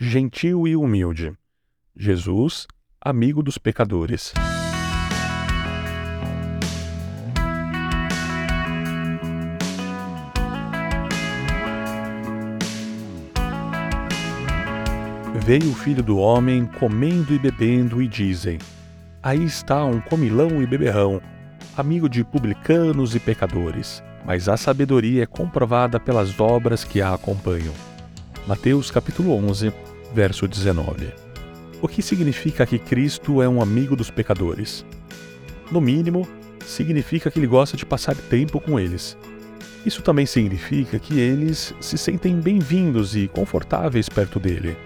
gentil e humilde. Jesus, amigo dos pecadores. Veio o filho do homem comendo e bebendo, e dizem: Aí está um comilão e beberrão, amigo de publicanos e pecadores. Mas a sabedoria é comprovada pelas obras que a acompanham. Mateus capítulo 11, verso 19. O que significa que Cristo é um amigo dos pecadores? No mínimo, significa que ele gosta de passar tempo com eles. Isso também significa que eles se sentem bem-vindos e confortáveis perto dele.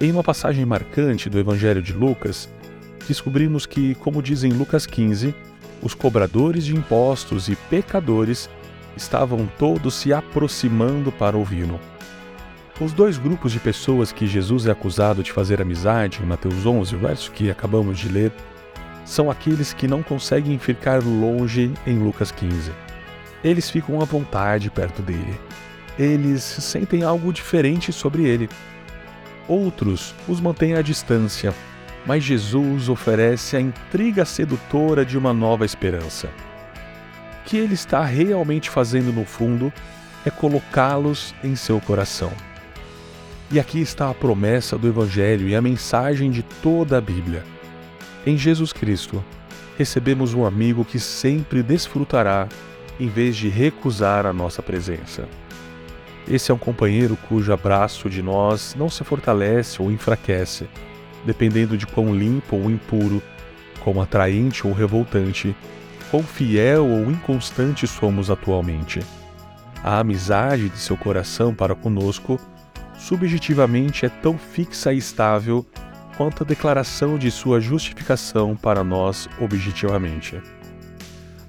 Em uma passagem marcante do Evangelho de Lucas, descobrimos que, como diz em Lucas 15, os cobradores de impostos e pecadores estavam todos se aproximando para ouvi-lo. Os dois grupos de pessoas que Jesus é acusado de fazer amizade, em Mateus 11, o verso que acabamos de ler, são aqueles que não conseguem ficar longe em Lucas 15. Eles ficam à vontade perto dele. Eles sentem algo diferente sobre ele outros os mantêm à distância, mas Jesus oferece a intriga sedutora de uma nova esperança. O que ele está realmente fazendo no fundo é colocá-los em seu coração. E aqui está a promessa do Evangelho e a mensagem de toda a Bíblia. Em Jesus Cristo, recebemos um amigo que sempre desfrutará em vez de recusar a nossa presença. Esse é um companheiro cujo abraço de nós não se fortalece ou enfraquece, dependendo de quão limpo ou impuro, quão atraente ou revoltante, quão fiel ou inconstante somos atualmente. A amizade de seu coração para conosco, subjetivamente, é tão fixa e estável quanto a declaração de sua justificação para nós objetivamente.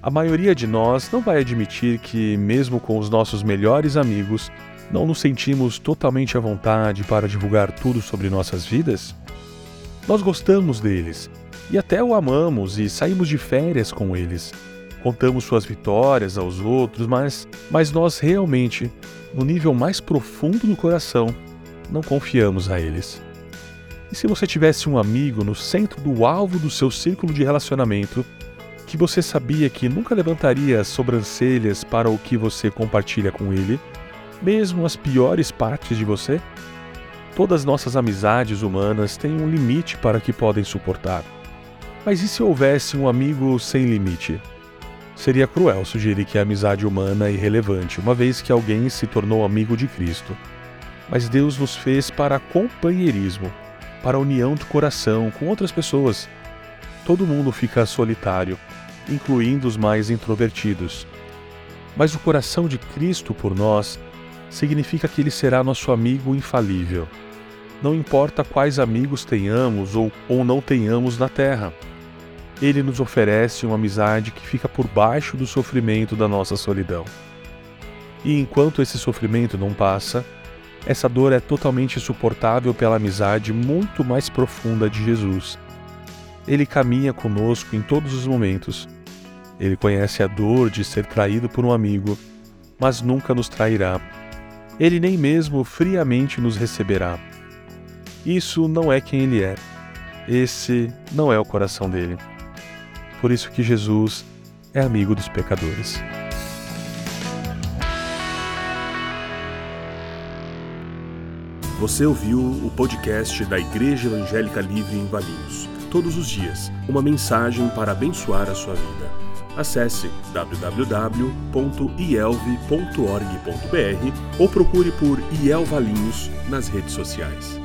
A maioria de nós não vai admitir que, mesmo com os nossos melhores amigos, não nos sentimos totalmente à vontade para divulgar tudo sobre nossas vidas? Nós gostamos deles e até o amamos e saímos de férias com eles. Contamos suas vitórias aos outros, mas, mas nós realmente, no nível mais profundo do coração, não confiamos a eles. E se você tivesse um amigo no centro do alvo do seu círculo de relacionamento, que você sabia que nunca levantaria as sobrancelhas para o que você compartilha com ele, mesmo as piores partes de você? Todas nossas amizades humanas têm um limite para que podem suportar. Mas e se houvesse um amigo sem limite? Seria cruel sugerir que a amizade humana é irrelevante, uma vez que alguém se tornou amigo de Cristo. Mas Deus nos fez para companheirismo, para união do coração com outras pessoas. Todo mundo fica solitário, incluindo os mais introvertidos. Mas o coração de Cristo por nós significa que ele será nosso amigo infalível. Não importa quais amigos tenhamos ou, ou não tenhamos na terra. Ele nos oferece uma amizade que fica por baixo do sofrimento da nossa solidão. E enquanto esse sofrimento não passa, essa dor é totalmente suportável pela amizade muito mais profunda de Jesus. Ele caminha conosco em todos os momentos. Ele conhece a dor de ser traído por um amigo, mas nunca nos trairá ele nem mesmo friamente nos receberá. Isso não é quem ele é. Esse não é o coração dele. Por isso que Jesus é amigo dos pecadores. Você ouviu o podcast da Igreja Evangélica Livre em Valinhos. Todos os dias, uma mensagem para abençoar a sua vida. Acesse www.ielve.org.br ou procure por IEL Valinhos nas redes sociais.